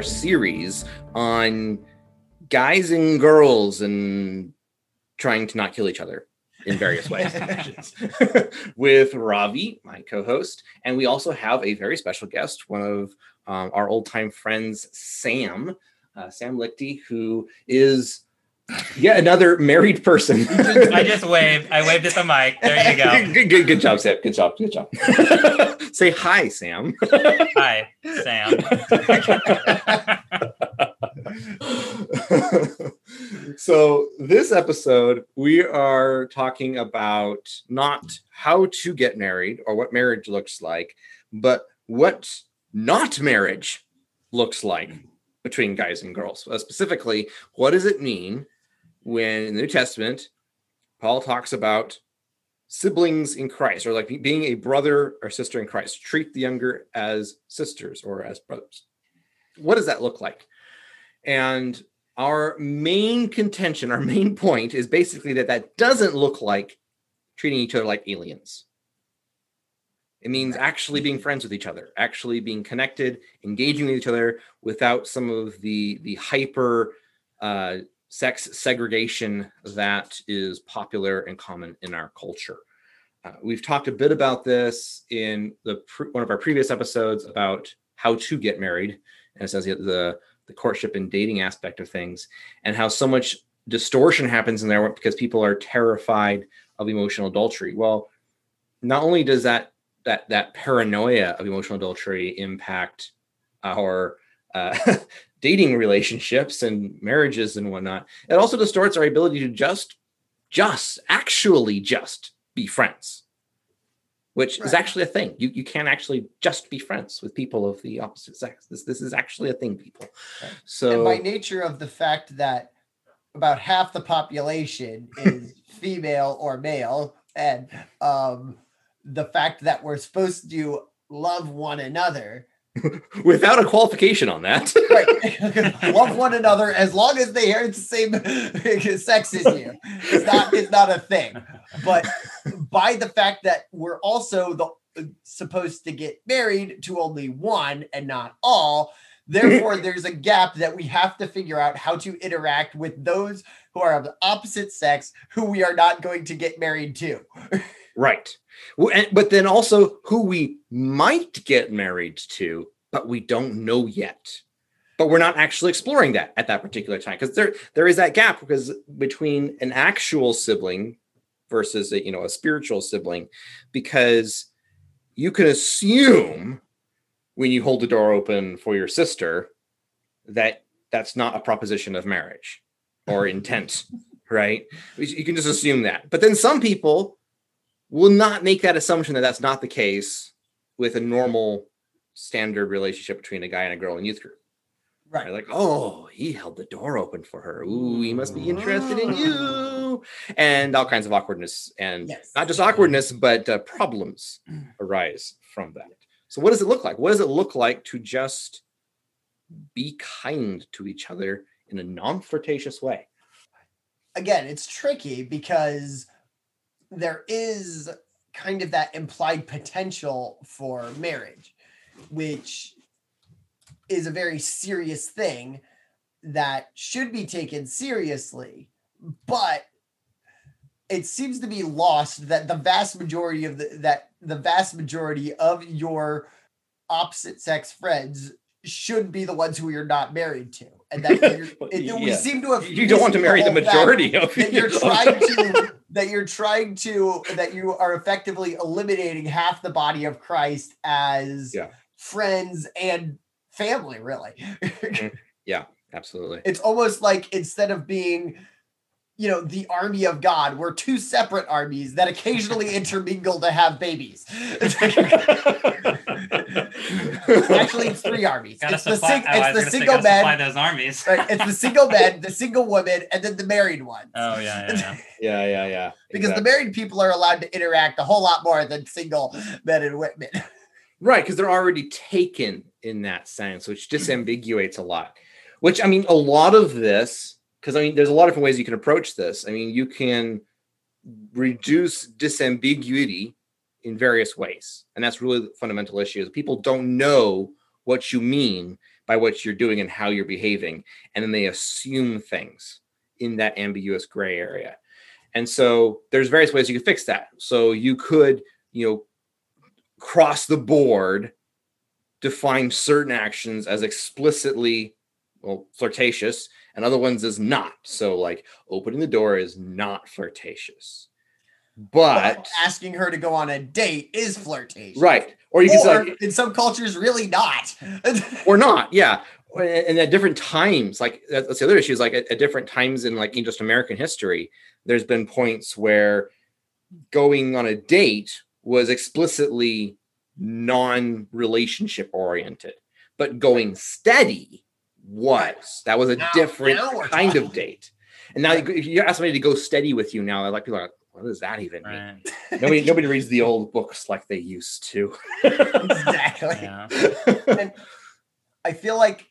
our series on guys and girls and trying to not kill each other in various ways. With Ravi, my co-host, and we also have a very special guest, one of um, our old-time friends, Sam, uh, Sam Lichty, who is yeah, another married person. I just waved. I waved at the mic. There you go. good, good, good job, Sam. Good job. Good job. Say hi, Sam. Hi, Sam. so, this episode, we are talking about not how to get married or what marriage looks like, but what not marriage looks like between guys and girls. Uh, specifically, what does it mean when in the New Testament, Paul talks about siblings in Christ or like being a brother or sister in Christ, treat the younger as sisters or as brothers. What does that look like? And our main contention, our main point is basically that that doesn't look like treating each other like aliens. It means actually being friends with each other, actually being connected, engaging with each other without some of the the hyper uh, sex segregation that is popular and common in our culture. Uh, we've talked a bit about this in the one of our previous episodes about how to get married, and it says the the courtship and dating aspect of things, and how so much distortion happens in there because people are terrified of emotional adultery. Well, not only does that that that paranoia of emotional adultery impact our uh, dating relationships and marriages and whatnot, it also distorts our ability to just, just, actually just be friends, which right. is actually a thing. You, you can actually just be friends with people of the opposite sex. This, this is actually a thing, people. Right. So, and by nature of the fact that about half the population is female or male, and um, the fact that we're supposed to love one another without a qualification on that. right. Love one another as long as they are the same sex as you. It's not it's not a thing. But by the fact that we're also the supposed to get married to only one and not all, therefore there's a gap that we have to figure out how to interact with those who are of the opposite sex who we are not going to get married to. Right. But then also who we might get married to, but we don't know yet. But we're not actually exploring that at that particular time because there there is that gap because between an actual sibling versus a, you know a spiritual sibling, because you can assume when you hold the door open for your sister that that's not a proposition of marriage or intent, right? You can just assume that. But then some people will not make that assumption that that's not the case with a normal standard relationship between a guy and a girl in youth group. Right. They're like, oh, he held the door open for her. Ooh, he must be interested in you. And all kinds of awkwardness and yes. not just awkwardness, but uh, problems arise from that. So, what does it look like? What does it look like to just be kind to each other in a non flirtatious way? Again, it's tricky because there is kind of that implied potential for marriage, which is a very serious thing that should be taken seriously. But it seems to be lost that the vast majority of the that the vast majority of your opposite sex friends should be the ones who you're not married to, and that it, yeah. we seem to have. You don't want to marry the, majority of that you're trying to that you're trying to that you are effectively eliminating half the body of Christ as yeah. friends and family. Really, mm-hmm. yeah, absolutely. It's almost like instead of being you know the army of god we're two separate armies that occasionally intermingle to have babies actually it's three armies it's the, sing- oh, it's the single man those armies right? it's the single man the single woman and then the married one oh yeah yeah yeah yeah yeah, yeah. because exactly. the married people are allowed to interact a whole lot more than single men and women right because they're already taken in that sense which disambiguates a lot which i mean a lot of this because I mean, there's a lot of different ways you can approach this. I mean, you can reduce disambiguity in various ways. And that's really the fundamental issue is people don't know what you mean by what you're doing and how you're behaving. And then they assume things in that ambiguous gray area. And so there's various ways you could fix that. So you could, you know, cross the board define certain actions as explicitly well flirtatious and other ones as not. So like opening the door is not flirtatious. But asking her to go on a date is flirtation. right. Or you can say like, in some cultures, really not. or not yeah and at different times like that- that's the other issue is like at, at different times in like in just american history there's been points where going on a date was explicitly non-relationship oriented but going steady was that was a Now- different now kind of date and now if you ask somebody to go steady with you now I like people are like what does that even mean nobody nobody reads the old books like they used to exactly. Yeah. And I feel like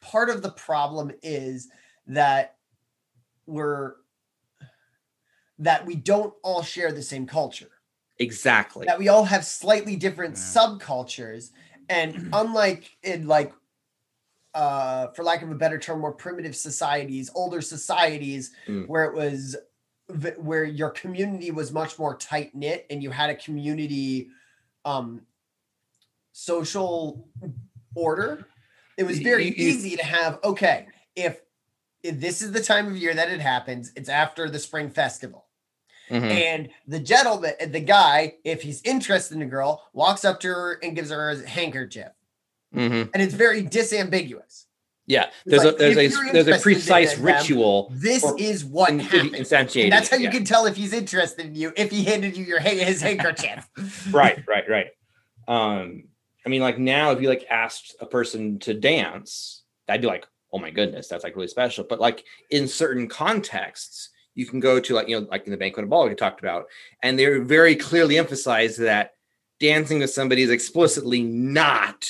part of the problem is that we're that we don't all share the same culture. exactly That we all have slightly different Yeah. subcultures. And unlike in like uh for lack of a better term, more primitive societies, older societies Mm. where it was v- where your community was much more tight knit and you had a community um social order it was very easy to have okay if, if this is the time of year that it happens it's after the spring festival Mhm. and the gentleman the guy if he's interested in a girl walks up to her and gives her a handkerchief Mhm. and it's very disambiguous Yeah, there's like, a there's a there's a precise ritual this Or- is what in- happens that's how you yeah. can tell if he's interested in you if he handed you your his handkerchief right, right, right. Um, I mean, like now, if you like asked a person to dance, I'd be like, oh my goodness, that's like really special. But like in certain contexts, you can go to like you know, like in the banquet ball we talked about, and they're very clearly emphasize that dancing with somebody is explicitly not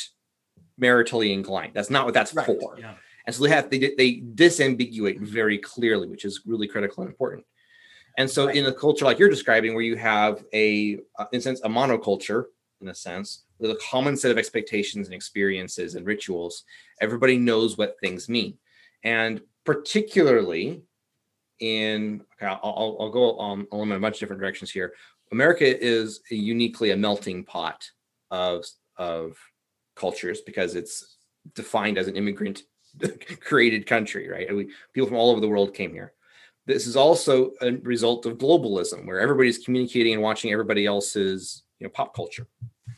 maritally inclined. That's not what that's Right, for. yeah. And so they have they they disambiguate very clearly, which is really critical and important. And so Right. in a culture like you're describing, where you have a uh, in a sense a monoculture in a sense with a common set of expectations and experiences and rituals, everybody knows what things mean. And particularly in okay, I'll, I'll, go um, I'll in a bunch of different directions here. America is uniquely a melting pot of of cultures because it's defined as an immigrant created country, right? And we, people from all over the world came here. This is also a result of globalism, where everybody's communicating and watching everybody else's you know pop culture.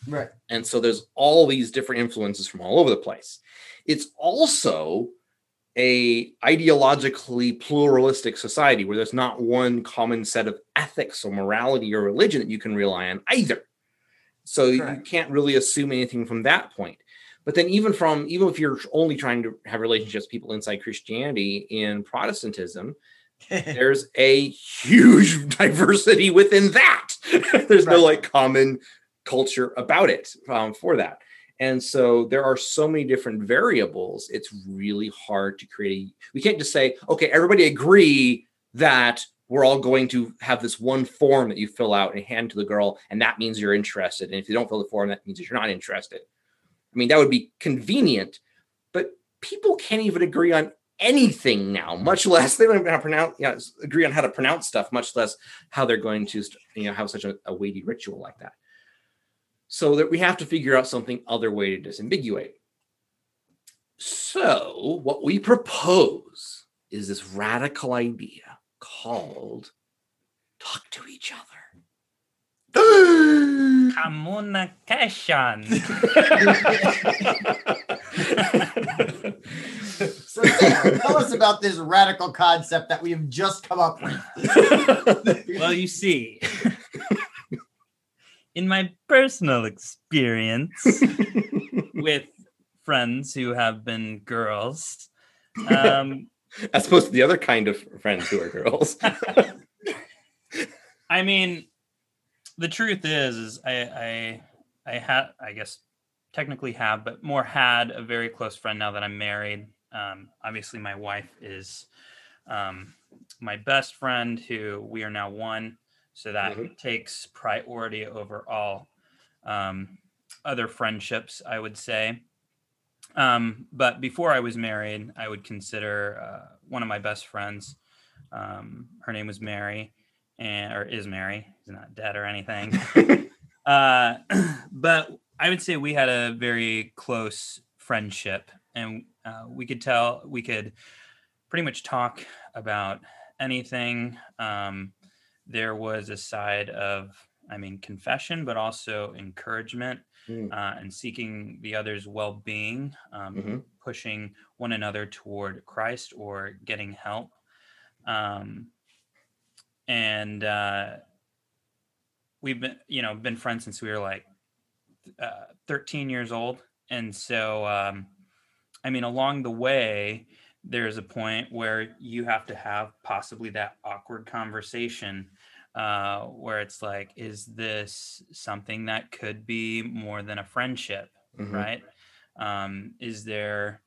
right And so there's all these different influences from all over the place. It's also a ideologically pluralistic society where there's not one common set of ethics or morality or religion that you can rely on either. So you can't really assume anything from that point. But then even from even if you're only trying to have relationships with people inside Christianity in Protestantism, there's a huge diversity within that. there's no like common culture about it um, for that. And so there are so many different variables. It's really hard to create. A, we can't just say, okay, everybody agree that we're all going to have this one form that you fill out and hand to the girl, and that means you're interested. And if you don't fill the form, that means that you're not interested. I mean, that would be convenient, but people can't even agree on anything now, much less they don't even pronounce, you know, agree on how to pronounce stuff, much less how they're going to, you know, have such a, a weighty ritual like that. So that we have to figure out something other way to disambiguate. So what we propose is this radical idea called talk to each other. Communication. so tell us about this radical concept that we've just come up with well, you see, in my personal experience with friends who have been girls, um, As opposed to the other kind of friends who are girls. I mean, the truth is, is I, I, I had, I guess, technically have, but more had a very close friend now that I'm married. Um, obviously, my wife is um, my best friend, who we are now one. So that Mhm. takes priority over all um, other friendships, I would say. Um, but before I was married, I would consider uh, one of my best friends. Um, her name was Mary, and or is Mary. She's not dead or anything. uh, but I would say we had a very close friendship, and uh, we could tell we could pretty much talk about anything. Um, there was a side of, I mean, confession, but also encouragement Mm. uh, and seeking the other's well-being, um, Mhm. pushing one another toward Christ or getting help. Um, and uh, we've been, you know, been friends since we were like uh, 13 years old, and so um, I mean, along the way, there's a point where you have to have possibly that awkward conversation uh, where it's like, is this something that could be more than a friendship, Mhm. right? Um, is there,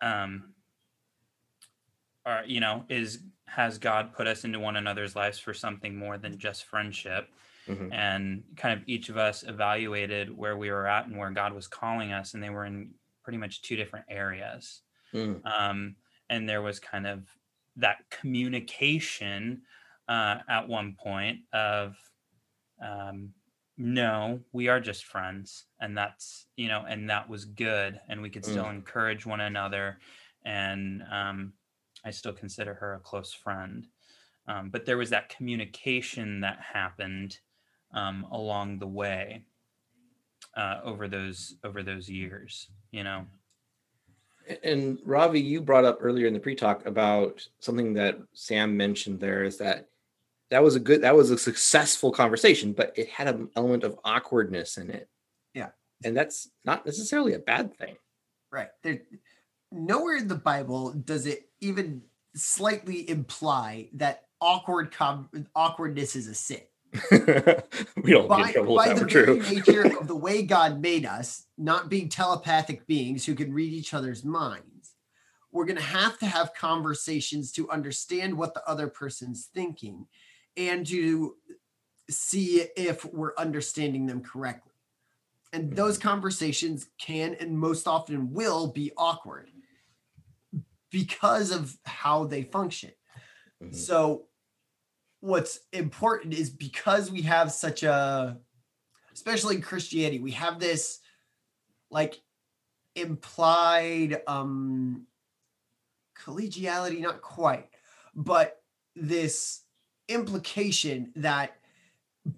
um, or you know, is has God put us into one another's lives for something more than just friendship? Mhm. and kind of each of us evaluated where we were at and where God was calling us, and they were in pretty much two different areas. Mm. Um, and there was kind of that communication uh, at one point of, um, no, we are just friends, and that's you know, and that was good, and we could still encourage one another, and um, I still consider her a close friend. Um, but there was that communication that happened um, along the way uh, over those over those years. You know, And Ravi, you brought up earlier in the pre-talk about something that Sam mentioned there is that that was a good that was a successful conversation, but it had an element of awkwardness in it. Yeah. And that's not necessarily a bad thing. Right. There nowhere in the Bible does it even slightly imply that awkward com- awkwardness is a sin. we don't get By, in trouble by the very nature of the way God made us, not being telepathic beings who can read each other's minds, we're going to have to have conversations to understand what the other person's thinking and to see if we're understanding them correctly. And those conversations can and most often will be awkward because of how they function. Mhm. So, what's important is because we have such a, especially in Christianity, we have this like implied um collegiality, not quite, but this implication that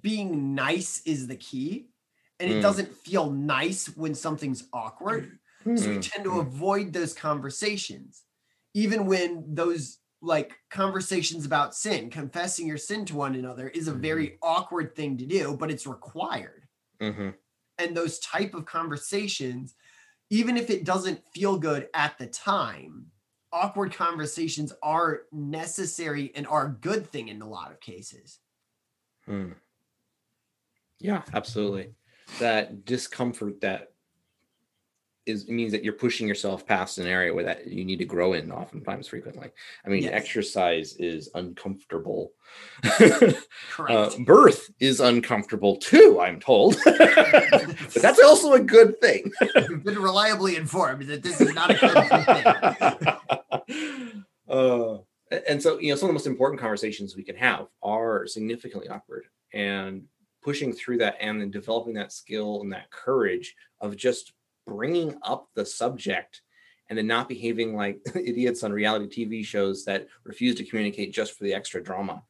being nice is the key. And it Mm. doesn't feel nice when something's awkward. So we Mm. tend to avoid those conversations, even when those like conversations about sin, confessing your sin to one another is a very awkward thing to do, but it's required. Mhm. And those type of conversations, even if it doesn't feel good at the time, awkward conversations are necessary and are a good thing in a lot of cases. Hmm. Yeah, absolutely. That discomfort that is means that you're pushing yourself past an area where that you need to grow in oftentimes frequently. I mean, Yes. exercise is uncomfortable. Correct. uh, birth is uncomfortable too, I'm told. but that's also a good thing. We've been reliably informed that this is not a good thing. uh, and so, you know, some of the most important conversations we can have are significantly awkward and pushing through that and then developing that skill and that courage of just bringing up the subject and then not behaving like idiots on reality TV shows that refuse to communicate just for the extra drama.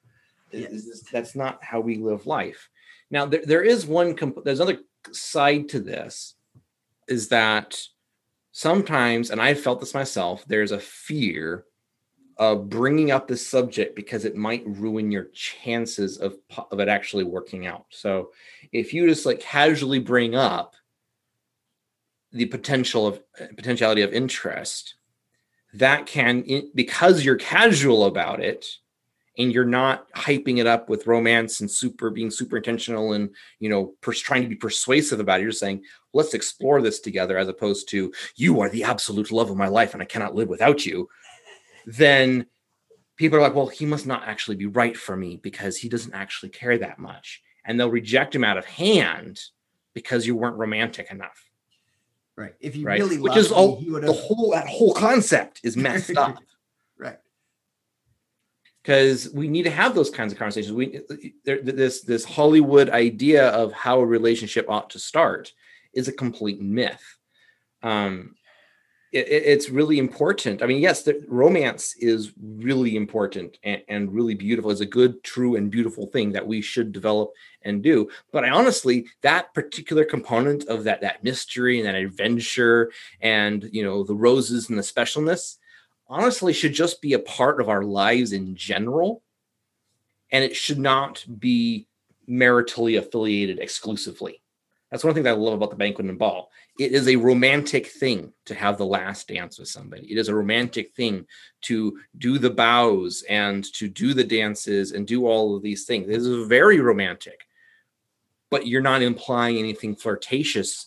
Yes. Is, that's not how we live life. Now, there, there is one, comp- there's another side to this is that sometimes, and I've felt this myself, there's a fear of bringing up this subject because it might ruin your chances of of it actually working out. So if you just like casually bring up the potential of potentiality of interest, that can because you're casual about it and you're not hyping it up with romance and super being super intentional and you know pers- trying to be persuasive about it you're saying let's explore this together as opposed to you are the absolute love of my life and i cannot live without you then people are like, well, he must not actually be right for me because he doesn't actually care that much. And they'll reject him out of hand because you weren't romantic enough. Right. If you Right. really Which is all me, the whole that whole concept is messed up. right. because we need to have those kinds of conversations. We there, this this Hollywood idea of how a relationship ought to start is a complete myth. Um, it, it- it's really important. I mean, yes, the romance is really important and, and really beautiful. It's a good, true, and beautiful thing that we should develop and do. But I honestly, that particular component of that that mystery and that adventure, and you know, the roses and the specialness, honestly, should just be a part of our lives in general, and it should not be maritally affiliated exclusively. That's one thing that I love about the banquet and ball. It is a romantic thing to have the last dance with somebody. It is a romantic thing to do the bows and to do the dances and do all of these things. This is very romantic, but you're not implying anything flirtatious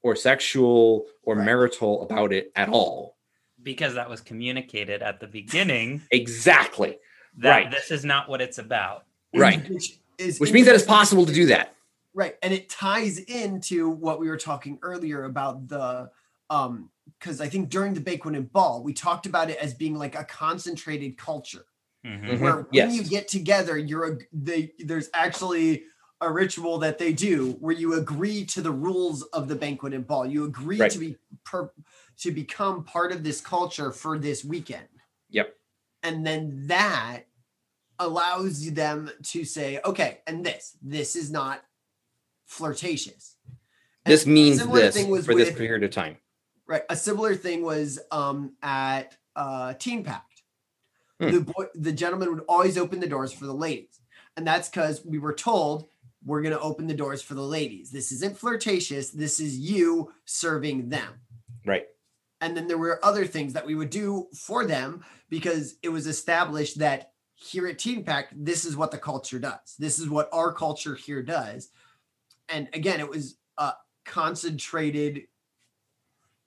or sexual or Right. marital about it at all. because that was communicated at the beginning Exactly. that Right. this is not what it's about. Right. Which is Which means that it's possible to do that. Right. And it ties into what we were talking earlier about the um because I think during the banquet and ball, we talked about it as being like a concentrated culture Mhm. Mhm. where when Yes. you get together, you're a, they there's actually a ritual that they do where you agree to the rules of the banquet and ball. You agree Right. to be per, to become part of this culture for this weekend. Yep. And then that allows them to say, okay, and this, this is not flirtatious. And This means this for this period of time. Right. A similar thing was um, at uh, Teen Pact. Hmm. The boy, the gentleman would always open the doors for the ladies, and that's because we were told we're going to open the doors for the ladies. This isn't flirtatious. This is you serving them. Right. And then there were other things that we would do for them because it was established that here at Teen Pact, this is what the culture does. This is what our culture here does. And again, it was a concentrated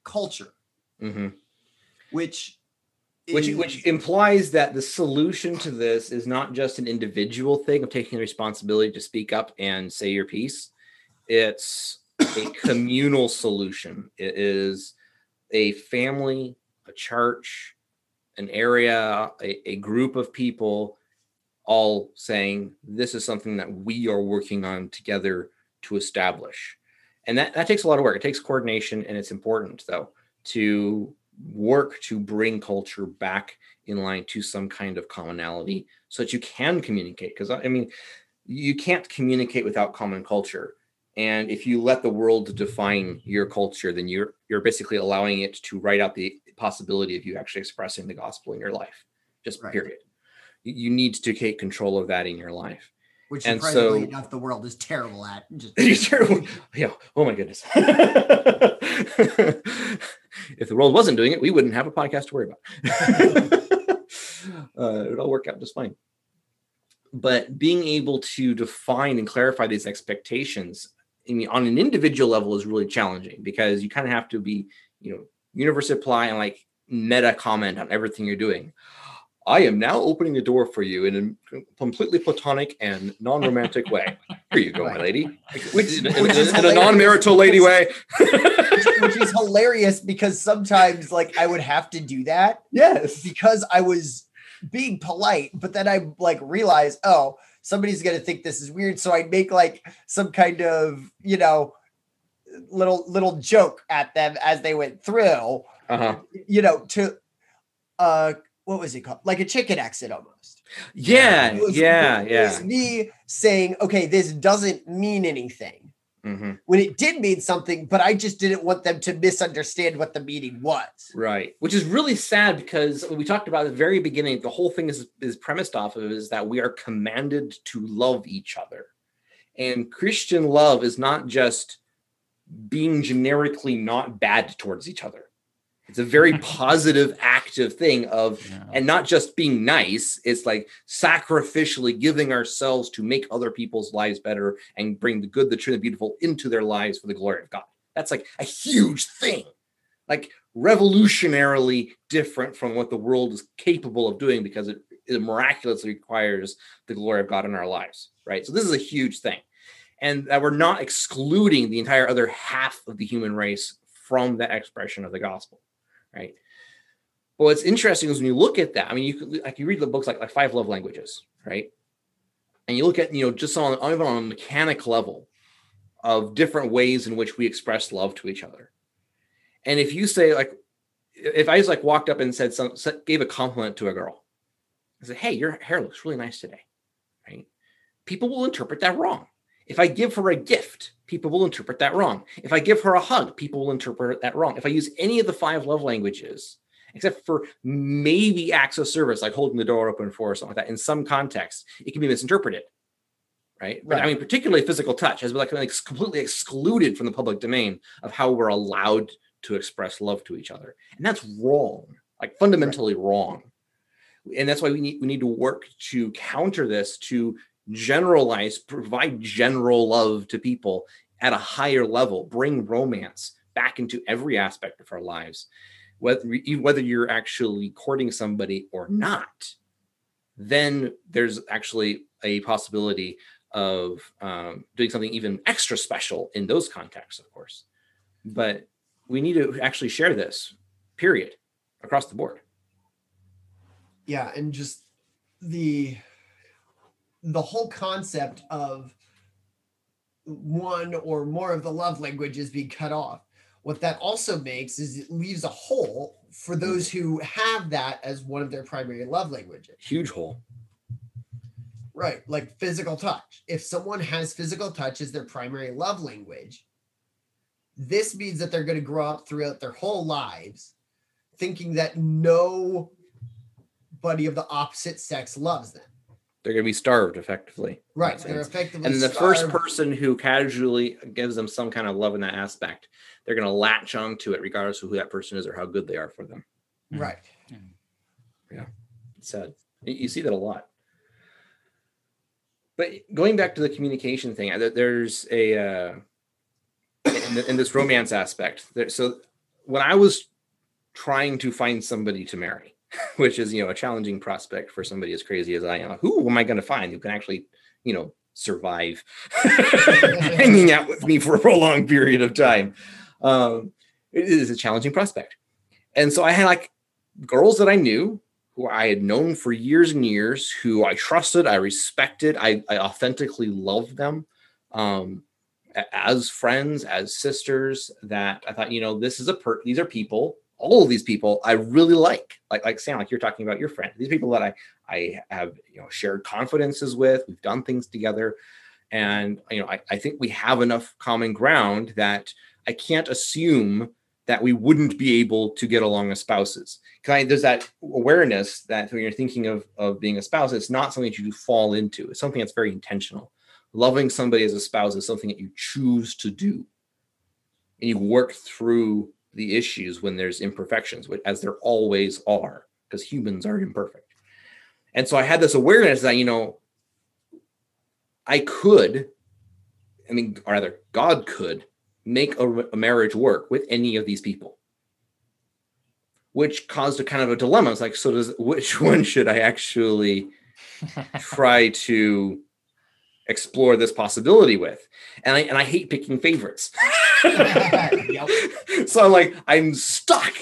culture, Mhm. which Which, which implies that the solution to this is not just an individual thing of taking the responsibility to speak up and say your piece. It's a communal solution. It is a family, a church, an area, a, a group of people all saying this is something that we are working on together to establish. And that, that takes a lot of work. It takes coordination and it's important though to work to bring culture back in line to some kind of commonality so that you can communicate. Because I mean, you can't communicate without common culture. And if you let the world define your culture, then you're you're basically allowing it to write out the possibility of you actually expressing the gospel in your life. Just Right. period. You- You need to take control of that in your life. Which and surprisingly so- enough, the world is terrible at. Just terrible. Yeah. Oh my goodness. if the world wasn't doing it, we wouldn't have a podcast to worry about. uh, it would all work out just fine. But being able to define and clarify these expectations I mean, on an individual level is really challenging because you kind of have to be, you know, universal apply and like meta comment on everything you're doing. I am now opening the door for you in a completely platonic and non-romantic way. Here you go, my lady. Which- in, in- which is in a non-marital lady way. which is hilarious because sometimes like I would have to do that yes. because I was being polite, but then I like realize, oh, somebody's gonna think this is weird. So I'd make like some kind of, you know, little little joke at them as they went through, Uh-huh. you know, to uh what was it called? Like a chicken exit almost. Yeah. It was- Yeah. it Yeah. was me saying, okay, this doesn't mean anything. Mhm. When it did mean something, but I just didn't want them to misunderstand what the meaning was. Right. Which is really sad because we talked about at the very beginning, the whole thing is, is premised off of is that we are commanded to love each other. And Christian love is not just being generically not bad towards each other. It's a very positive, active thing of Yeah. and not just being nice it's like sacrificially giving ourselves to make other people's lives better and bring the good the true the beautiful into their lives for the glory of god that's like a huge thing like revolutionarily different from what the world is capable of doing because it it miraculously requires the glory of God in our lives, right? So this is a huge thing. And that we're not excluding the entire other half of the human race from that expression of the gospel, right? But what's interesting is when you look at that, I mean, you could like you read the books like like Five Love Languages, right? And you look at you know just on even on a mechanic level of different ways in which we express love to each other. And if you say like, if I just like walked up and said some gave a compliment to a girl, I said, "Hey, your hair looks really nice today," right? People will interpret that wrong. If I give her a gift, people will interpret that wrong. If I give her a hug, people will interpret that wrong. If I use any of the five love languages, except for maybe acts of service, like holding the door open for or something like that, in some context, it can be misinterpreted. Right. But I mean, particularly physical touch has been like, like completely excluded from the public domain of how we're allowed to express love to each other. And that's wrong, like fundamentally right. wrong. And that's why we need we need to work to counter this to generalize, provide general love to people at a higher level, bring romance back into every aspect of our lives. Whether, whether you're actually courting somebody or not, then there's actually a possibility of um, doing something even extra special in those contexts, of course. But we need to actually share this, period, across the board. Yeah, and just the the whole concept of one or more of the love languages being cut off. What that also makes is it leaves a hole for those who have that as one of their primary love languages. Huge hole. Right, like physical touch. If someone has physical touch as their primary love language, this means that they're going to grow up throughout their whole lives thinking that nobody of the opposite sex loves them. They're going to be starved effectively. Right. They're effectively And the starved. first person who casually gives them some kind of love in that aspect, they're going to latch onto it regardless of who that person is or how good they are for them. Right. Yeah. It's sad. You see that a lot. But going back to the communication thing, there's a uh, in, in, this romance aspect. There, so when I was trying to find somebody to marry, which is you know a challenging prospect for somebody as crazy as I am, who am I going to find who can actually you know survive hanging out with me for a prolonged period of time? Um, it is a challenging prospect, and so I had like girls that I knew who I had known for years and years, who I trusted, I respected, I, I authentically loved them um, as friends, as sisters. That I thought, you know, this is a per. These are people. All of these people I really like, like like Sam, like you're talking about your friend. These people that I I have you know shared confidences with. We've done things together, and you know I, I think we have enough common ground that I can't assume that we wouldn't be able to get along as spouses. Because there's that awareness that when you're thinking of, of being a spouse, it's not something that you fall into. It's something that's very intentional. Loving somebody as a spouse is something that you choose to do. And you work through the issues when there's imperfections, as there always are, because humans are imperfect. And so I had this awareness that, you know, I could, I mean, or rather, God could make a, a, marriage work with any of these people which caused a kind of a dilemma it's like so does which one should i actually try to explore this possibility with and i and i hate picking favorites so i'm like i'm stuck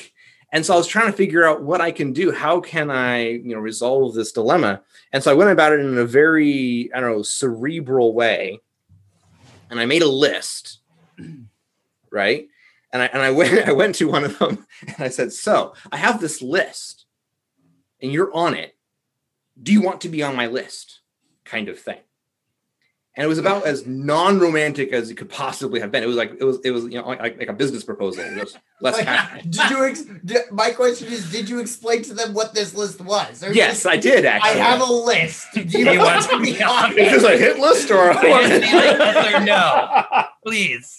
and so i was trying to figure out what i can do how can i you know resolve this dilemma and so i went about it in a very i don't know cerebral way and i made a list right? And I and I went I went to one of them and I said, "So I have this list, and you're on it. Do you want to be on my list?" Kind of thing. And it was about as non-romantic as it could possibly have been. It was like it was it was you know like, like a business proposal. It was less. Like, did you? Ex- did, my question is: Did you explain to them what this list was? Or yes, just, I did. Actually, I have a list. Do you want to be on it? Is this a hit list or? like yes or no? Please.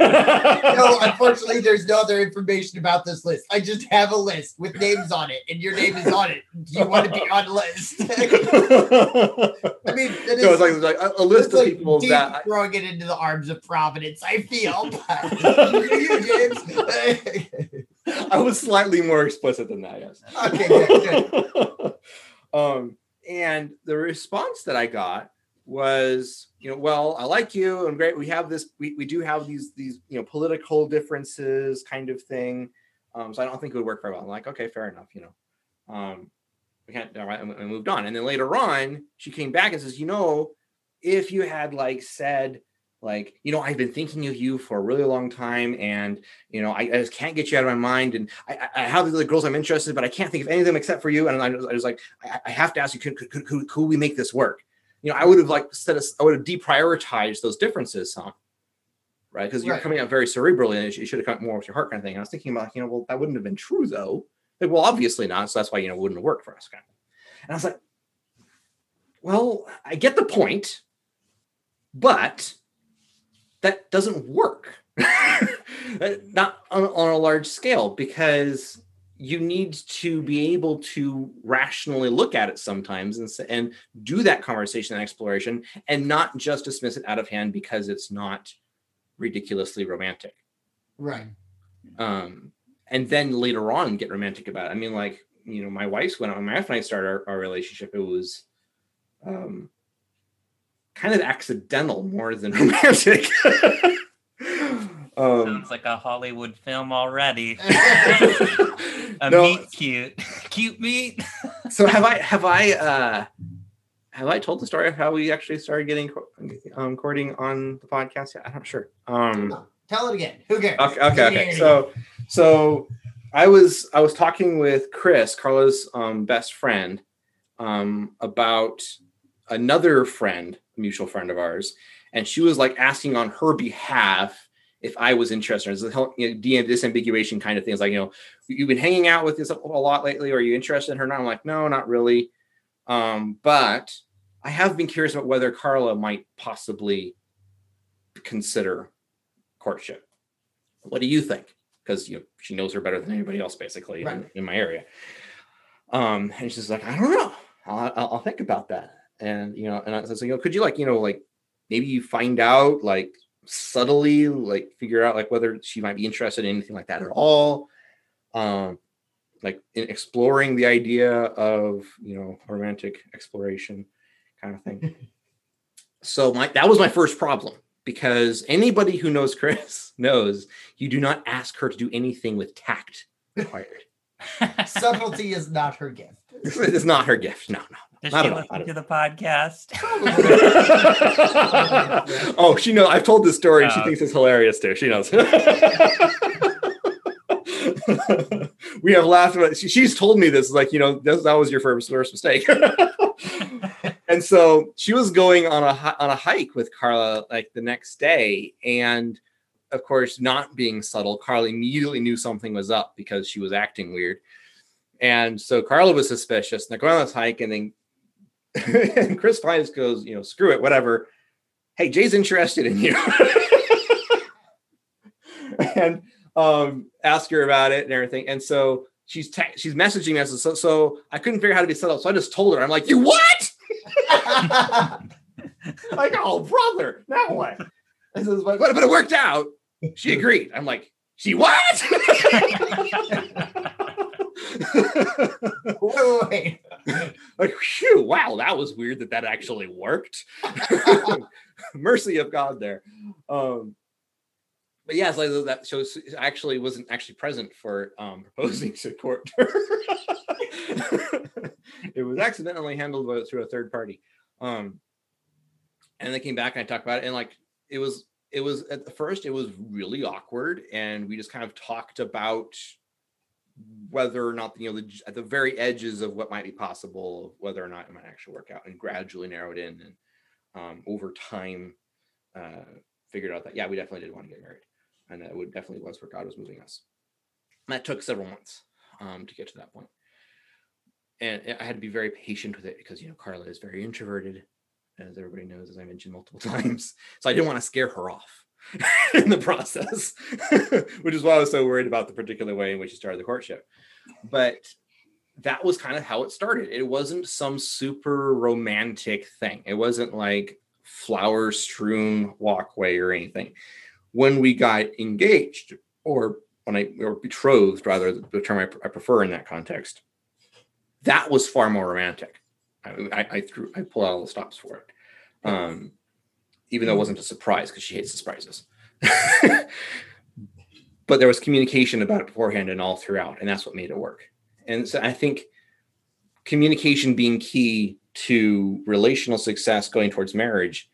no, unfortunately, there's no other information about this list. I just have a list with names on it, and your name is on it. Do you want to be on the list? I mean, it is, no, it's like, like a, a list of like people deep that throwing it into the arms of Providence. I feel. you, James. I was slightly more explicit than that. Yes. Okay, um, and the response that I got was, you know, well, I like you and great. We have this, we, we do have these, these, you know, political differences kind of thing. Um, so I don't think it would work very well. I'm like, okay, fair enough, you know. Um, we can't, all right, I moved on. And then later on, she came back and says, you know, if you had like said, like you know i've been thinking of you for a really long time and you know i, I just can't get you out of my mind and i, I have these other girls i'm interested but i can't think of any of them except for you and i was, I was like I, I, have to ask you could, could, could, could we make this work? You know i would have like said i would have deprioritized those differences some right? Because you're right. coming out very cerebrally and you should have come more with your heart kind of thing and i was thinking about you know well that wouldn't have been true though. Like well obviously not so that's why you know it wouldn't have worked for us kind of and i was like well i get the point but that doesn't work. Not on, on, a large scale because you need to be able to rationally look at it sometimes and, and do that conversation and exploration and not just dismiss it out of hand because it's not ridiculously romantic. Right. Um and then later on get romantic about it. I mean like you know my wife's when my wife and i started our, our relationship. It was um kind of accidental more than romantic. um, Sounds like a Hollywood film already. a no, meet cute, cute meet. so have I have I uh have I told the story of how we actually started getting um, courting on the podcast? Yeah, I'm not sure. Um, no, tell it again. Who cares? Okay, okay, okay. So, so I was I was talking with Chris, Carla's um, best friend, um, about another friend mutual friend of ours, and she was like asking on her behalf if I was interested. It's a you know, disambiguation kind of things like, you know, you've been hanging out with this a lot lately. Are you interested in her? And I'm like, no, not really. Um, but I have been curious about whether Carla might possibly consider courtship. What do you think? Because you know she knows her better than anybody else, basically, right. in, in, my area. Um, and she's like, I don't know. I'll, I'll, I'll think about that and you know and i said so, you know could you like you know like maybe you find out like subtly like figure out like whether she might be interested in anything like that at all? Um like in exploring the idea of you know romantic exploration kind of thing. So my that was my first problem because anybody who knows chris knows you do not ask her to do anything with tact required. Subtlety is not her gift. It's not her gift. No no does she listen to the podcast? oh, she knows. I've told this story and she oh. thinks it's hilarious too. She knows. we have laughed about she, she's told me this like you know this, that was your first first mistake and so she was going on a on a hike with carla like the next day and of course not being subtle carla immediately knew something was up because she was acting weird and so carla was suspicious and they're going on this hike and then and Chris Fiennes goes, you know, screw it, whatever. Hey, Jay's interested in you. and um, ask her about it and everything. And so she's te- she's messaging me. So, so I couldn't figure out how to be settled. So I just told her, I'm like, you what? like, oh, brother, now what? I says, but, but it worked out. She agreed. I'm like, she what? wait, wait, like, phew, wow, that was weird that that actually worked. Mercy of God there. Um, but yeah, like that shows actually wasn't actually present for um, proposing to court. it was accidentally handled through a third party. Um, and they came back and I talked about it, and like it was, it was at the first, it was really awkward, and we just kind of talked about whether or not you know the, at the very edges of what might be possible, whether or not it might actually work out, and gradually narrowed in, and um, over time uh, figured out that yeah, we definitely did want to get married, and that would definitely was where God was moving us. And that took several months um, to get to that point, and I had to be very patient with it because you know Carla is very introverted, as everybody knows, as I mentioned multiple times. So I didn't want to scare her off. in the process, which is why I was so worried about the particular way in which he started the courtship. But that was kind of how it started. It wasn't some super romantic thing. It wasn't like flower strewn walkway or anything. When we got engaged, or when I or betrothed, rather the term I, I prefer in that context, that was far more romantic. I, I, I threw I pulled out all the stops for it. Um, even though it mm-hmm. wasn't a surprise because she hates surprises. but there was communication about it beforehand and all throughout, and that's what made it work. And so I think communication being key to relational success going towards marriage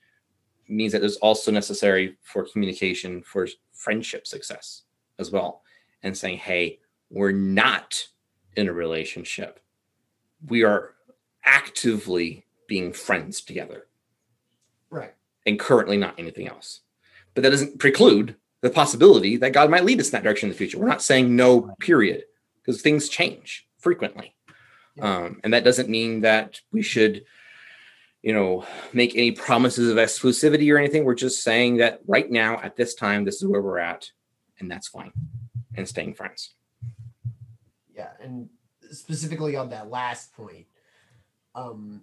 means that it's also necessary for communication for friendship success as well. And saying, hey, we're not in a relationship. We are actively being friends together. And currently not anything else. But that doesn't preclude the possibility that God might lead us in that direction in the future. We're not saying no, period, because things change frequently. Um, and that doesn't mean that we should, you know, make any promises of exclusivity or anything. We're just saying that right now, at this time, this is where we're at, and that's fine. And staying friends. Yeah, and specifically on that last point, um,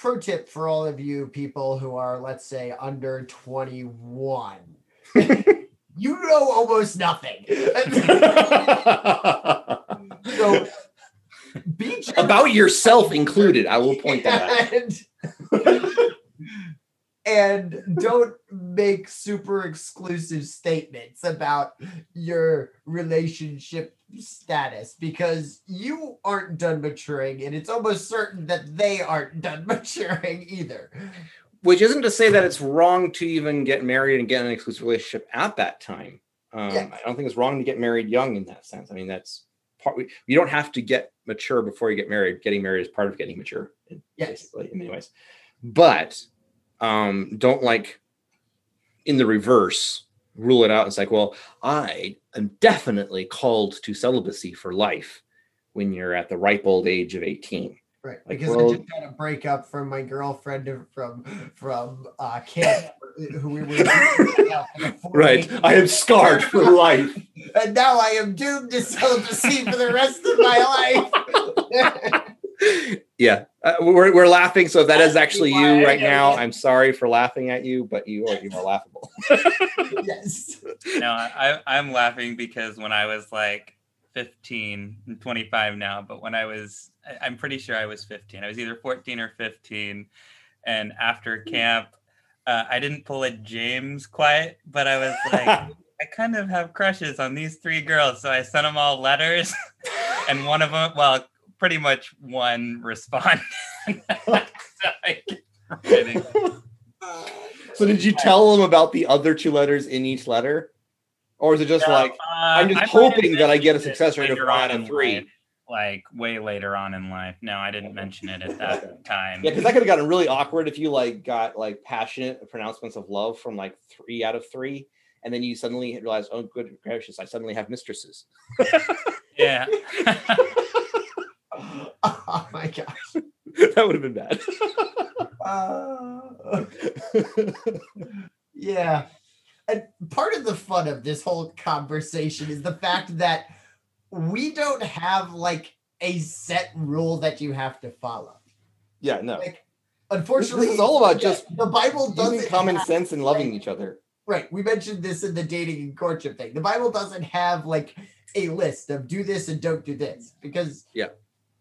pro tip for all of you people who are, let's say, under 21, you know almost nothing. so be About yourself included, I will point that out. And, don't make super exclusive statements about your relationship status because you aren't done maturing and it's almost certain that they aren't done maturing either which isn't to say that it's wrong to even get married and get an exclusive relationship at that time. Um, Yeah. I don't think it's wrong to get married young in that sense. I mean, that's part. You don't have to get mature before you get married. Getting married is part of getting mature, Yes. basically, in many ways. But um, don't like in the reverse rule it out. It's like, well, I am definitely called to celibacy for life when you're at the ripe old age of 18. right Like, because well- i just got a breakup from my girlfriend from from uh camp who we were yeah, for the four Right. I am scarred for life. and now i am doomed to celibacy for the rest of my life yeah, uh, we're, we're laughing. So if that is That's actually you right now. I'm sorry for laughing at you, but you are you are laughable. yes no, I, I'm laughing because when I was like 15, I'm 25 now, but when I was, I- I'm pretty sure I was 15. I was either 14 or 15. And after camp, uh, I didn't pull a James quite, but I was like, I kind of have crushes on these three girls. So I sent them all letters. and one of them, well, pretty much one responded. so I kept writing. So did you tell them about the other two letters in each letter, or is it just No, like uh, I'm just I hoping that I get a success rate of later one on out of in three? life, like way later on in life. No, I didn't mention it at that time. yeah, because that could have gotten really awkward if you like got like passionate pronouncements of love from like three out of three, and then you suddenly realize, oh, good gracious, I suddenly have mistresses. yeah. oh my gosh that would have been bad. Uh, yeah. And part of the fun of this whole conversation is the fact that we don't have like a set rule that you have to follow. yeah, no. Like, unfortunately, This is all about yeah, just the Bible doesn't common have- sense and loving each other. Right. We mentioned this in the dating and courtship thing. The Bible doesn't have like a list of do this and don't do this because, Yeah.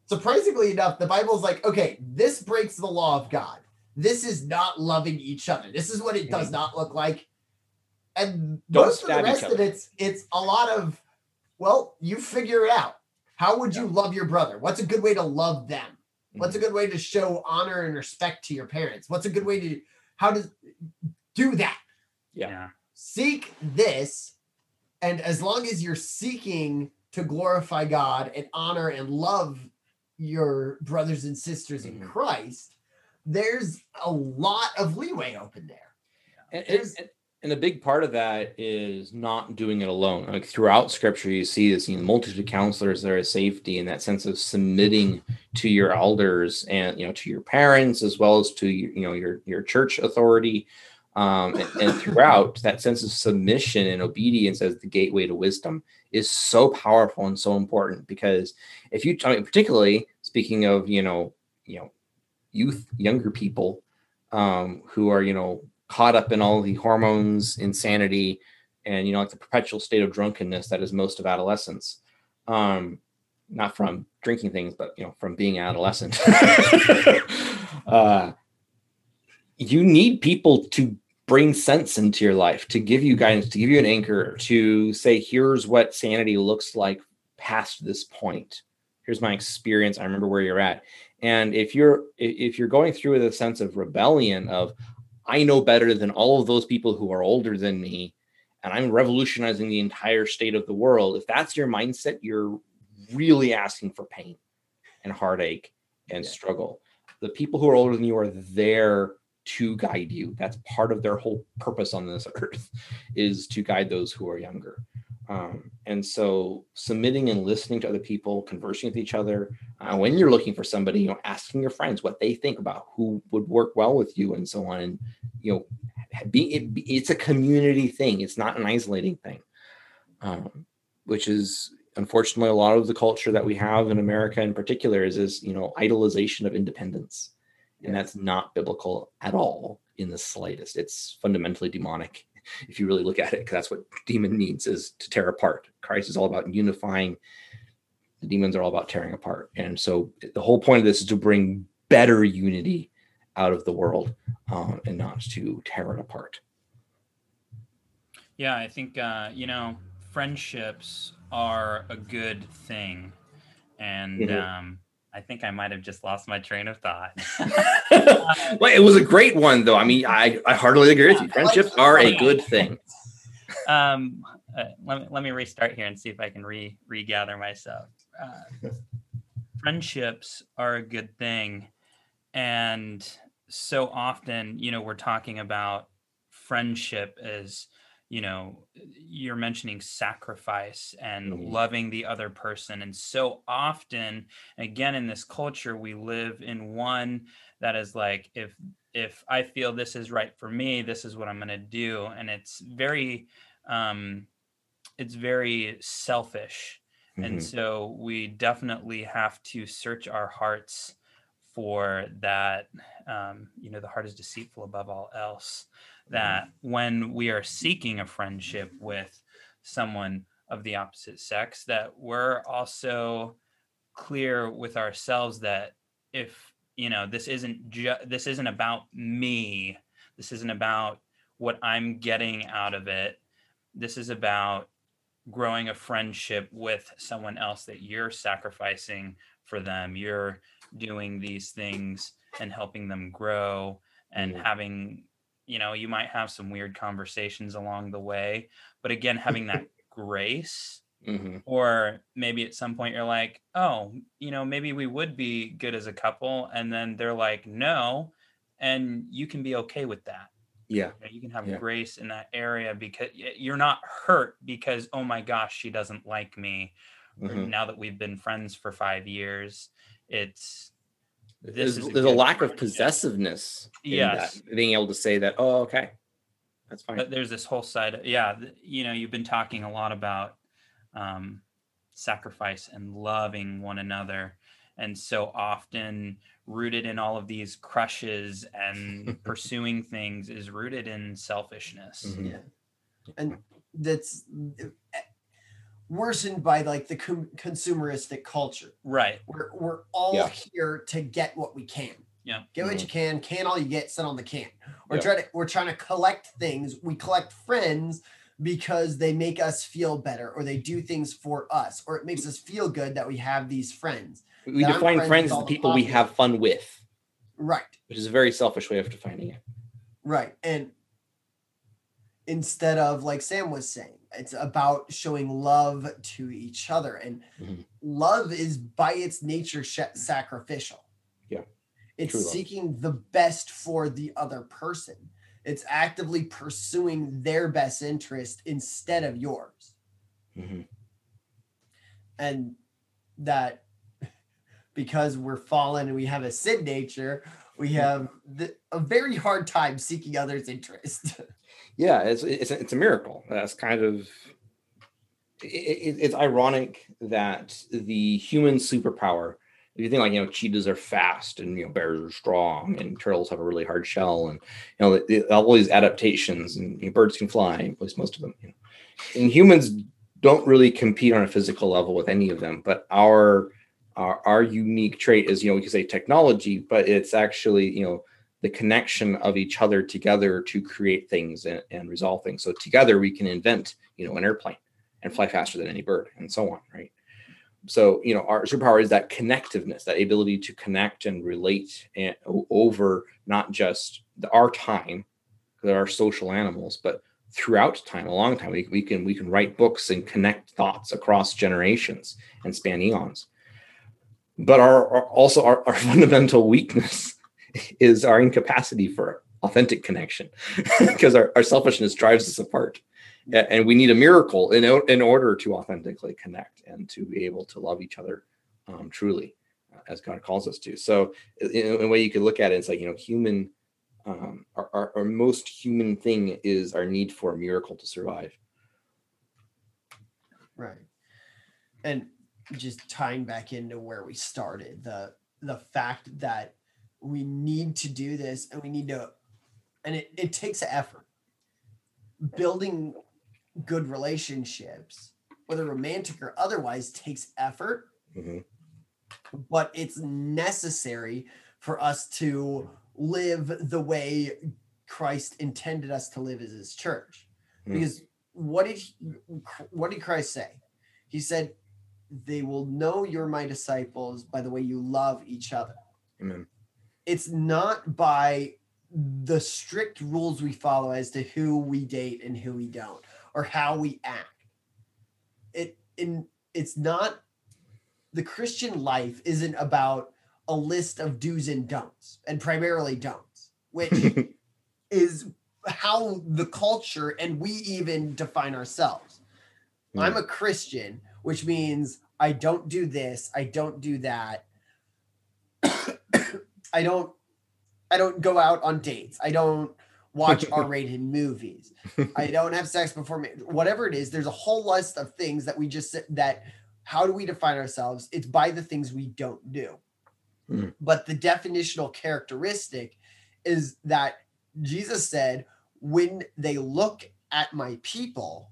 Surprisingly enough, the Bible's like, okay, this breaks the law of God. This is not loving each other. This is what it does not look like. And Don't most of the rest of it's it's a lot of, well, you figure it out. How would you love your brother? What's a good way to love them? What's Mm-hmm. a good way to show honor and respect to your parents? What's a good way to how to do that? Yeah. seek this and as long as you're seeking to glorify god and honor and love your brothers and sisters in Mhm. christ there's a lot of leeway open there And, and- and a big part of that is not doing it alone. Like throughout scripture, you see this, you know, multitude of counselors there is safety and that sense of submitting to your elders and you know to your parents as well as to you know your your church authority. Um, and, and throughout that sense of submission and obedience as the gateway to wisdom is so powerful and so important because if you I mean, particularly speaking of you know you know youth younger people um, who are you know caught up in all the hormones, insanity, and you know, like the perpetual state of drunkenness that is most of adolescence. Um, not from drinking things, but you know, from being an adolescent. uh, you need people to bring sense into your life, to give you guidance, to give you an anchor, to say, here's what sanity looks like past this point. Here's my experience. I remember where you're at. And if you're if you're going through with a sense of rebellion of I know better than all of those people who are older than me, and I'm revolutionizing the entire state of the world, if that's your mindset, you're really asking for pain and heartache and yeah. struggle. The people who are older than you are there to guide you. That's part of their whole purpose on this earth is to guide those who are younger. Um, and so submitting and listening to other people, conversing with each other, uh, when you're looking for somebody, you know, asking your friends what they think about who would work well with you and so on. And, you know, be, it, it's a community thing. It's not an isolating thing, um, which is unfortunately a lot of the culture that we have in America in particular is this, you know, idolization of independence. And that's not biblical at all in the slightest. It's fundamentally demonic if you really look at it, because that's what demon needs is to tear apart. Christ is all about unifying. The demons are all about tearing apart. And so the whole point of this is to bring better unity out of the world um, and not to tear it apart. Yeah, I think, uh, you know, friendships are a good thing. And, mm-hmm. um, I think I might have just lost my train of thought. well, it was a great one, though. I mean, I, I heartily agree with you. Friendships are a good thing. Um, uh, let me let me restart here and see if I can re regather myself. Uh, friendships are a good thing, and so often, you know, we're talking about friendship as you know you're mentioning sacrifice and mm-hmm. loving the other person and so often again in this culture we live in one that is like if if i feel this is right for me this is what i'm going to do and it's very um it's very selfish mm-hmm. and so we definitely have to search our hearts for that um you know the heart is deceitful above all else that when we are seeking a friendship with someone of the opposite sex that we're also clear with ourselves that if you know this isn't just this isn't about me this isn't about what i'm getting out of it this is about growing a friendship with someone else that you're sacrificing for them. You're doing these things and helping them grow and having you know you might have some weird conversations along the way but again having that grace mm-hmm. or maybe at some point you're like oh you know maybe we would be good as a couple and then they're like no and you can be okay with that yeah you, know, you can have yeah. grace in that area because you're not hurt because oh my gosh she doesn't like me mm-hmm. now that we've been friends for five years it's there's, a, there's a lack of possessiveness yes. being able to say that oh okay that's fine. But there's this whole side Of, yeah you know you've been talking a lot about um, sacrifice and loving one another and so often rooted in all of these crushes and pursuing things is rooted in selfishness. Mm-hmm. yeah. And that's worsened by like the com- consumeristic culture. Right. We're we're all yeah. here to get what we can. Yeah. Get what mm-hmm. you can, can all you get, sit on the can. We're yeah. trying to we're trying to collect things. We collect friends because they make us feel better or they do things for us or it makes us feel good that we have these friends. We define friends, friends as the people we have fun with. Right. Which is a very selfish way of defining it. Right. And instead of like Sam was saying, it's about showing love to each other and mm-hmm. love is by its nature sh- sacrificial. Yeah. It's seeking the best for the other person. It's actively pursuing their best interest instead of yours. Mm-hmm. and that because we're fallen and we have a sin nature we have the, a very hard time seeking others interest yeah, it's it's it's a miracle. That's kind of it, it's ironic that the human superpower. If you think like you know cheetahs are fast and you know bears are strong and turtles have a really hard shell and you know all these adaptations and you know, birds can fly at least most of them. You know. And humans don't really compete on a physical level with any of them, but our our, our unique trait is, you know, we can say technology, but it's actually, you know, the connection of each other together to create things and, and resolve things. So together we can invent, you know, an airplane and fly faster than any bird and so on, right? So, you know, our superpower is that connectiveness, that ability to connect and relate and, over not just the, our time, because are social animals, but throughout time, a long time. We, we can we can write books and connect thoughts across generations and span eons. But our, our also our, our fundamental weakness is our incapacity for authentic connection because our, our selfishness drives us apart. And we need a miracle in, in order to authentically connect and to be able to love each other um, truly uh, as god calls us to. So in a way you could look at it it's like you know human um, our, our, our most human thing is our need for a miracle to survive. Right. And just tying back into where we started the the fact that we need to do this and we need to and it, it takes effort building good relationships whether romantic or otherwise takes effort mm-hmm. but it's necessary for us to live the way christ intended us to live as his church mm-hmm. because what did he, what did christ say he said they will know you're my disciples by the way you love each other. Amen. It's not by the strict rules we follow as to who we date and who we don't or how we act. It in it's not the christian life isn't about a list of do's and don'ts and primarily don'ts which is how the culture and we even define ourselves. Mm. i'm a christian which means i don't do this i don't do that I don't I don't go out on dates. I don't watch R-rated movies. I don't have sex before me. Whatever it is, there's a whole list of things that we just that how do we define ourselves? It's by the things we don't do. Mm. But the definitional characteristic is that Jesus said, when they look at my people,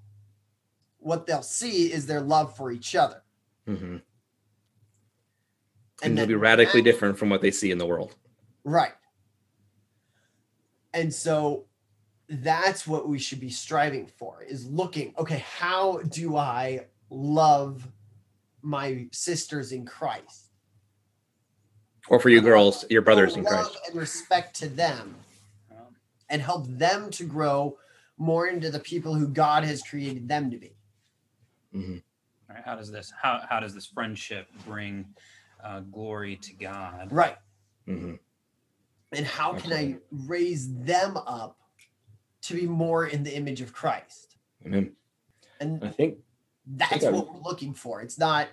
what they'll see is their love for each other. Mm-hmm and, they'll be radically different from what they see in the world. Right. And so that's what we should be striving for is looking, okay, how do I love my sisters in Christ? Or for you girls, your brothers in Christ. And respect to them and help them to grow more into the people who God has created them to be. Mm-hmm. All right, how does this how how does this friendship bring uh, glory to God. Right. Mm-hmm. And how can I raise them up to be more in the image of Christ? Amen. And I think that's I think what we're looking for. It's not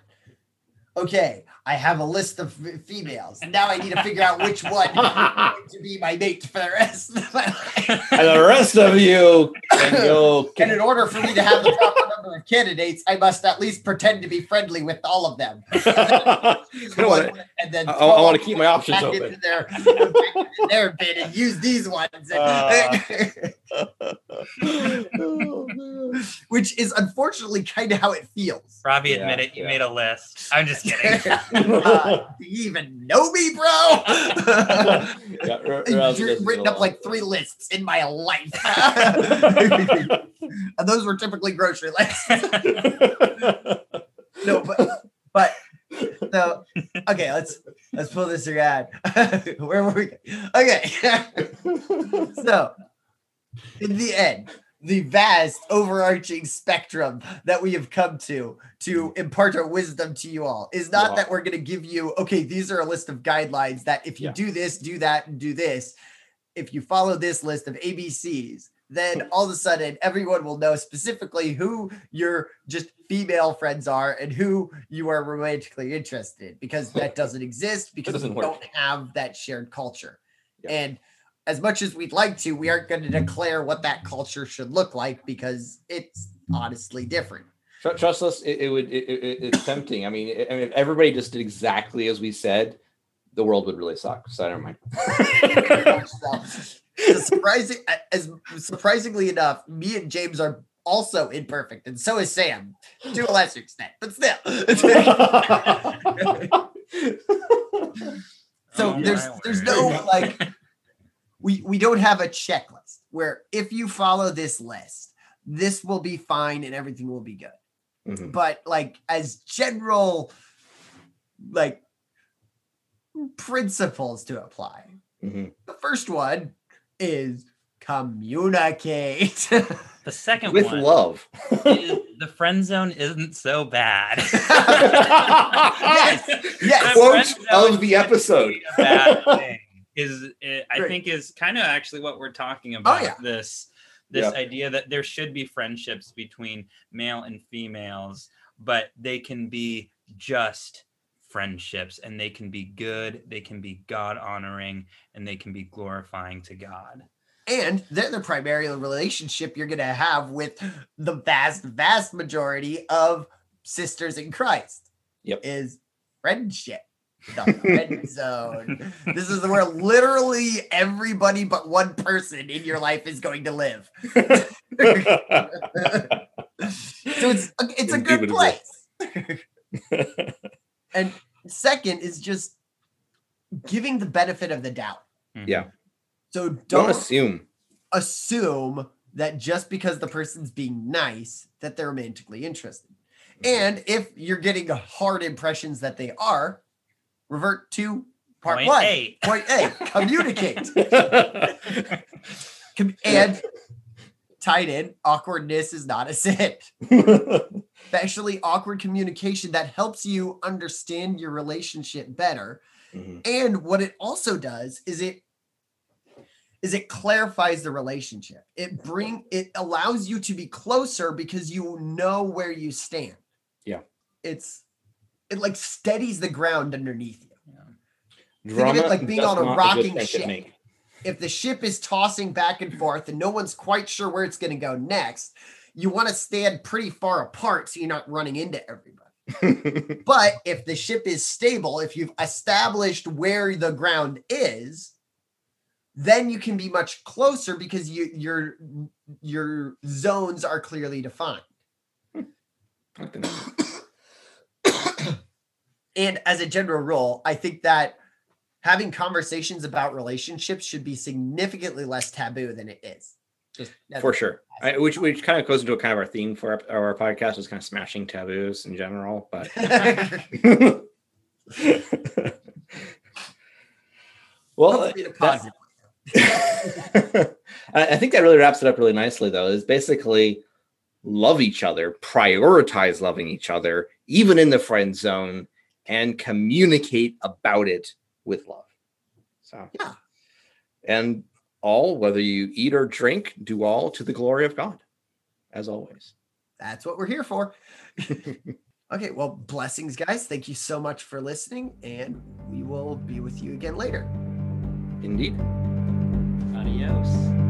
okay, I have a list of females, and now I need to figure out which one to be my mate for the rest of my life. and the rest of you can go. And in order for me to have the proper number of candidates, I must at least pretend to be friendly with all of them. and then, I, I want to keep my options open. Into their, their bid and use these ones. Uh. Which is unfortunately kind of how it feels. Robbie, yeah, admit it. You yeah. made a list. I'm just kidding. uh, do you even know me, bro? yeah, r- written up like three lists in my life. and those were typically grocery lists. no, but but so okay, let's let's pull this again. Where were we? Okay. so in the end, the vast overarching spectrum that we have come to to impart our wisdom to you all is not wow. that we're going to give you okay these are a list of guidelines that if you yeah. do this do that and do this if you follow this list of abcs then all of a sudden everyone will know specifically who your just female friends are and who you are romantically interested because that doesn't exist because we don't have that shared culture yeah. and as much as we'd like to, we aren't going to declare what that culture should look like because it's honestly different. Trust us, it, it would. It, it, it's tempting. I mean, I mean, if everybody just did exactly as we said, the world would really suck. So I don't mind. surprising, as surprisingly enough, me and James are also imperfect, and so is Sam to a lesser extent, but still. so Oh, there's my there's no like we we don't have a checklist where if you follow this list, this will be fine and everything will be good. Mhm. But like as general like principles to apply. Mhm. The first one is communicate. The second With one love. is the friend zone isn't so bad. yes. Yes. Quote of the episode. be a bad thing is it, I Great. think is kind of actually what we're talking oh, about. yeah. This this Yeah. idea that there should be friendships between male and females, but they can be just friendships and they can be good, they can be God honoring, and they can be glorifying to God. and they're the primary relationship you're going to have with the vast vast majority of sisters in christ Yep. is friendship. The friend zone. This is where literally everybody but one person in your life is going to live. So it's a- it's a good place and second is just giving the benefit of the doubt Mhm. Yeah. so Don't don't assume. assume that just because the person's being nice that they're romantically interested. And if you're getting hard impressions that they are, revert to part Point one. eight. Point A, communicate. And tied in, awkwardness is not a sin. Especially awkward communication that helps you understand your relationship better Mhm. and what it also does is it is it clarifies the relationship it bring it allows you to be closer because you know where you stand Yeah. it's it like steadies the ground underneath you of it Drama like being on a rocking ship. If the ship is tossing back and forth and no one's quite sure where it's going to go next you want to stand pretty far apart so you're not running into everybody but if the ship is stable, if you've established where the ground is, then you can be much closer because you, your your zones are clearly defined. And as a general rule, I think that having conversations about relationships should be significantly less taboo than it is. Just for sure. I, which which kind of goes into a kind of our theme for our, our podcast is kind of smashing taboos in general, but well, Hopefully in a that- I I think that really wraps it up really nicely, though. Is basically love each other, prioritize loving each other, even in the friend zone, and communicate about it with love. So, Yeah. And all, whether you eat or drink, do all to the glory of God, as always. That's what we're here for. okay, well, blessings, guys. Thank you so much for listening, and we will be with you again later. Indeed. Adios.